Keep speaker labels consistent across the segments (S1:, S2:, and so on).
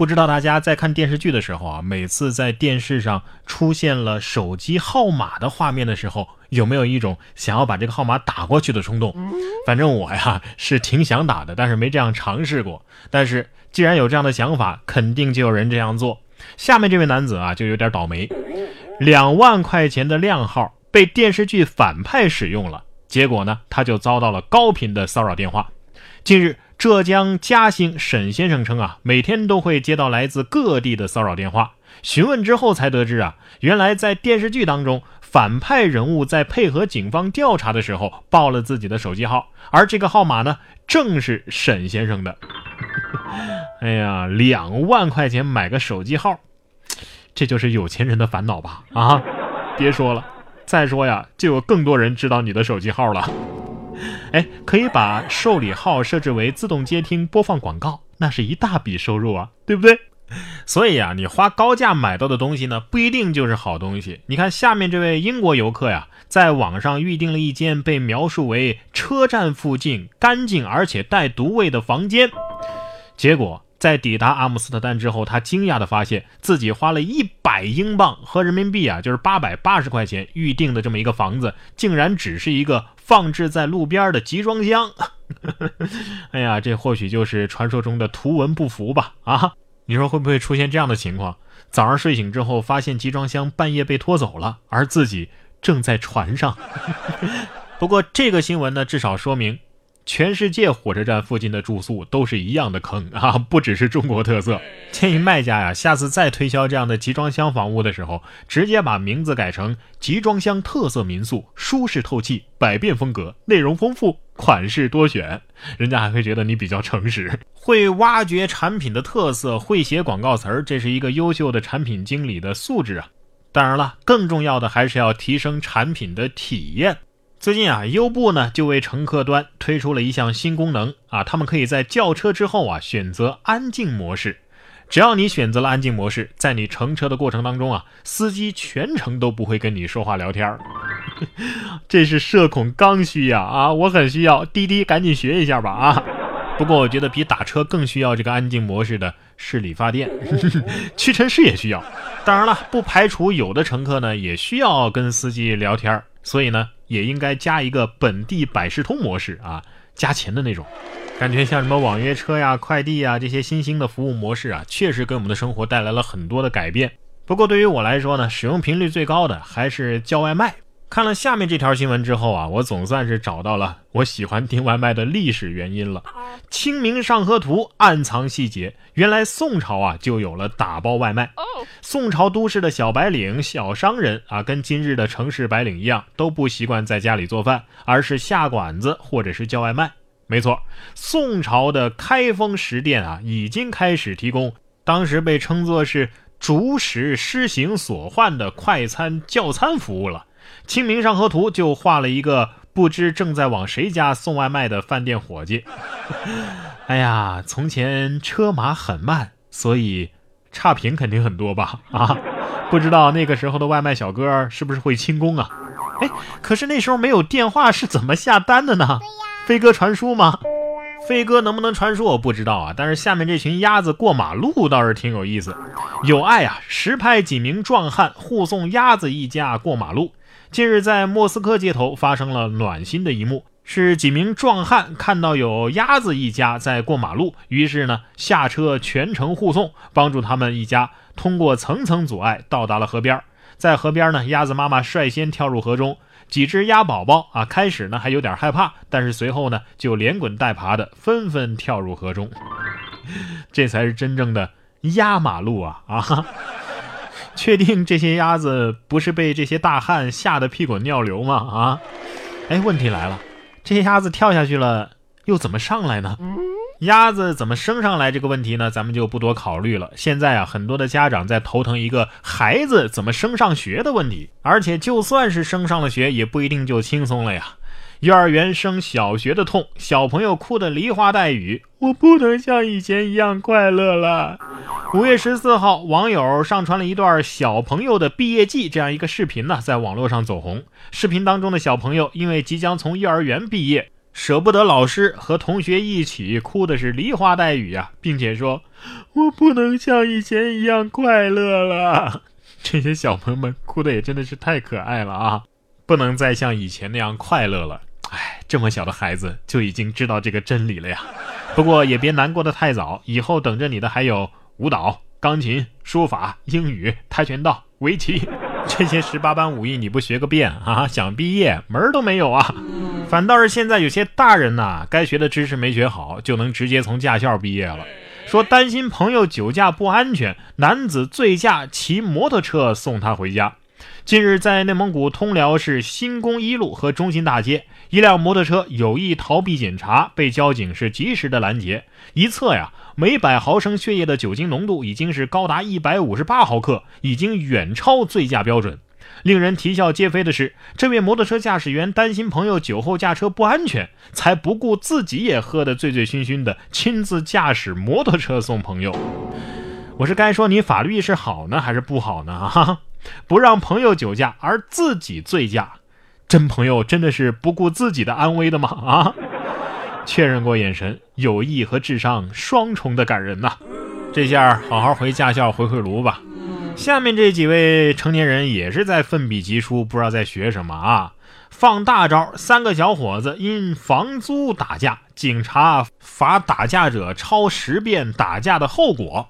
S1: 不知道大家在看电视剧的时候啊，每次在电视上出现了手机号码的画面的时候，有没有一种想要把这个号码打过去的冲动？反正我呀是挺想打的，但是没这样尝试过。但是既然有这样的想法，肯定就有人这样做。下面这位男子啊就有点倒霉，两万块钱的靓号被电视剧反派使用了，结果呢他就遭到了高频的骚扰电话。近日。浙江嘉兴沈先生称啊，每天都会接到来自各地的骚扰电话。询问之后才得知啊，原来在电视剧当中，反派人物在配合警方调查的时候报了自己的手机号，而这个号码呢，正是沈先生的。哎呀，两万块钱买个手机号，这就是有钱人的烦恼吧？啊，别说了，再说呀，就有更多人知道你的手机号了。哎，可以把受理号设置为自动接听播放广告，那是一大笔收入啊，对不对？所以啊，你花高价买到的东西呢，不一定就是好东西。你看下面这位英国游客呀，在网上预定了一间被描述为车站附近干净而且带独卫的房间，结果。在抵达阿姆斯特丹之后，他惊讶地发现自己花了一百英镑和人民币啊，就是八百八十块钱预定的这么一个房子，竟然只是一个放置在路边的集装箱。哎呀，这或许就是传说中的图文不符吧？啊，你说会不会出现这样的情况？早上睡醒之后，发现集装箱半夜被拖走了，而自己正在船上。不过这个新闻呢，至少说明。全世界火车站附近的住宿都是一样的坑 啊，不只是中国特色。建议卖家呀，下次再推销这样的集装箱房屋的时候，直接把名字改成“集装箱特色民宿”，舒适透气，百变风格，内容丰富，款式多选，人家还会觉得你比较诚实。会挖掘产品的特色，会写广告词儿，这是一个优秀的产品经理的素质啊。当然了，更重要的还是要提升产品的体验。最近啊，优步呢就为乘客端推出了一项新功能啊，他们可以在叫车之后啊选择安静模式，只要你选择了安静模式，在你乘车的过程当中啊，司机全程都不会跟你说话聊天儿 这是社恐刚需呀啊，我很需要，滴滴赶紧学一下吧啊！不过我觉得比打车更需要这个安静模式的是理发店，屈臣氏也需要。当然了，不排除有的乘客呢也需要跟司机聊天所以呢。也应该加一个本地百事通模式啊，加钱的那种，感觉像什么网约车呀、快递呀这些新兴的服务模式啊，确实给我们的生活带来了很多的改变。不过对于我来说呢，使用频率最高的还是叫外卖。看了下面这条新闻之后啊，我总算是找到了我喜欢订外卖的历史原因了。《清明上河图》暗藏细节，原来宋朝啊就有了打包外卖。宋朝都市的小白领、小商人啊，跟今日的城市白领一样，都不习惯在家里做饭，而是下馆子或者是叫外卖。没错，宋朝的开封食店啊，已经开始提供当时被称作是“主食施行所患”的快餐叫餐服务了。《清明上河图》就画了一个不知正在往谁家送外卖的饭店伙计。哎呀，从前车马很慢，所以差评肯定很多吧？啊，不知道那个时候的外卖小哥是不是会轻功啊？哎，可是那时候没有电话，是怎么下单的呢？飞鸽传书吗？飞鸽能不能传书我不知道啊。但是下面这群鸭子过马路倒是挺有意思。有爱啊，实拍几名壮汉护送鸭子一家过马路。近日，在莫斯科街头发生了暖心的一幕，是几名壮汉看到有鸭子一家在过马路，于是呢下车全程护送，帮助他们一家通过层层阻碍到达了河边。在河边呢，鸭子妈妈率先跳入河中，几只鸭宝宝啊，开始呢还有点害怕，但是随后呢就连滚带爬的纷纷跳入河中，这才是真正的压马路啊啊！确定这些鸭子不是被这些大汉吓得屁滚尿流吗？啊，哎，问题来了，这些鸭子跳下去了，又怎么上来呢？鸭子怎么升上来这个问题呢？咱们就不多考虑了。现在啊，很多的家长在头疼一个孩子怎么升上学的问题，而且就算是升上了学，也不一定就轻松了呀。幼儿园升小学的痛，小朋友哭得梨花带雨，我不能像以前一样快乐了。五月十四号，网友上传了一段小朋友的毕业季这样一个视频呢，在网络上走红。视频当中的小朋友因为即将从幼儿园毕业，舍不得老师和同学一起哭的是梨花带雨呀，并且说：“我不能像以前一样快乐了。”这些小朋友们哭的也真的是太可爱了啊！不能再像以前那样快乐了。这么小的孩子就已经知道这个真理了呀。不过也别难过的太早，以后等着你的还有舞蹈、钢琴、书法、英语、跆拳道、围棋，这些十八般武艺你不学个遍啊，想毕业门儿都没有啊。反倒是现在有些大人呐，该学的知识没学好，就能直接从驾校毕业了。说担心朋友酒驾不安全，男子醉驾骑摩托车送他回家。近日，在内蒙古通辽市新宫一路和中心大街，一辆摩托车有意逃避检查，被交警是及时的拦截。一测呀，每百毫升血液的酒精浓度已经是高达一百五十八毫克，已经远超醉驾标准。令人啼笑皆非的是，这位摩托车驾驶员担心朋友酒后驾车不安全，才不顾自己也喝得醉醉醺醺的，亲自驾驶摩托车送朋友。我是该说你法律意识好呢，还是不好呢？啊，不让朋友酒驾而自己醉驾，真朋友真的是不顾自己的安危的吗？啊，确认过眼神，友谊和智商双重的感人呐。这下好好回驾校回回炉吧。下面这几位成年人也是在奋笔疾书，不知道在学什么啊？放大招，三个小伙子因房租打架，警察罚打架者抄十遍打架的后果。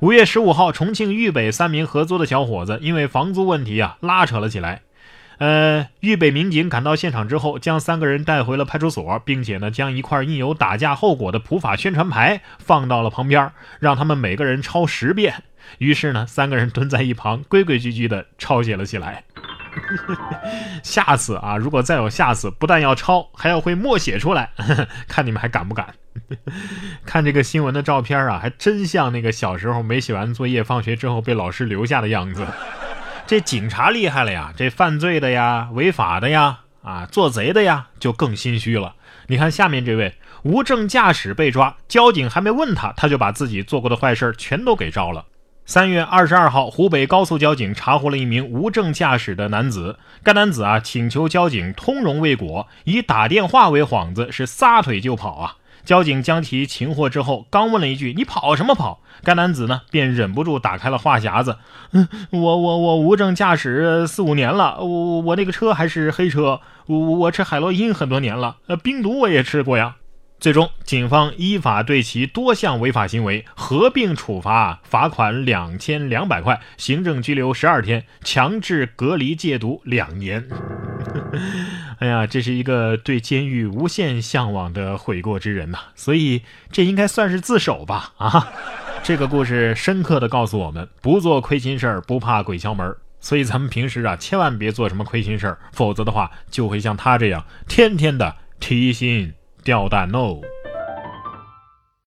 S1: 五月十五号，重庆渝北三名合租的小伙子因为房租问题啊拉扯了起来。呃，渝北民警赶到现场之后，将三个人带回了派出所，并且呢将一块印有打架后果的普法宣传牌放到了旁边，让他们每个人抄十遍。于是呢，三个人蹲在一旁，规规矩矩地抄写了起来。下次啊，如果再有下次，不但要抄，还要会默写出来，看你们还敢不敢？看这个新闻的照片啊，还真像那个小时候没写完作业，放学之后被老师留下的样子。这警察厉害了呀，这犯罪的呀、违法的呀、啊做贼的呀，就更心虚了。你看下面这位无证驾驶被抓，交警还没问他，他就把自己做过的坏事全都给招了。三月二十二号，湖北高速交警查获了一名无证驾驶的男子。该男子啊，请求交警通融未果，以打电话为幌子，是撒腿就跑啊。交警将其擒获之后，刚问了一句：“你跑什么跑？”该男子呢，便忍不住打开了话匣子：“嗯，我我我无证驾驶四五年了，我我那个车还是黑车，我我吃海洛因很多年了，呃，冰毒我也吃过呀。”最终，警方依法对其多项违法行为合并处罚，罚款两千两百块，行政拘留十二天，强制隔离戒毒两年。哎呀，这是一个对监狱无限向往的悔过之人呐，所以这应该算是自首吧？啊，这个故事深刻的告诉我们，不做亏心事儿，不怕鬼敲门。所以咱们平时啊，千万别做什么亏心事儿，否则的话，就会像他这样，天天的提心。掉蛋喽。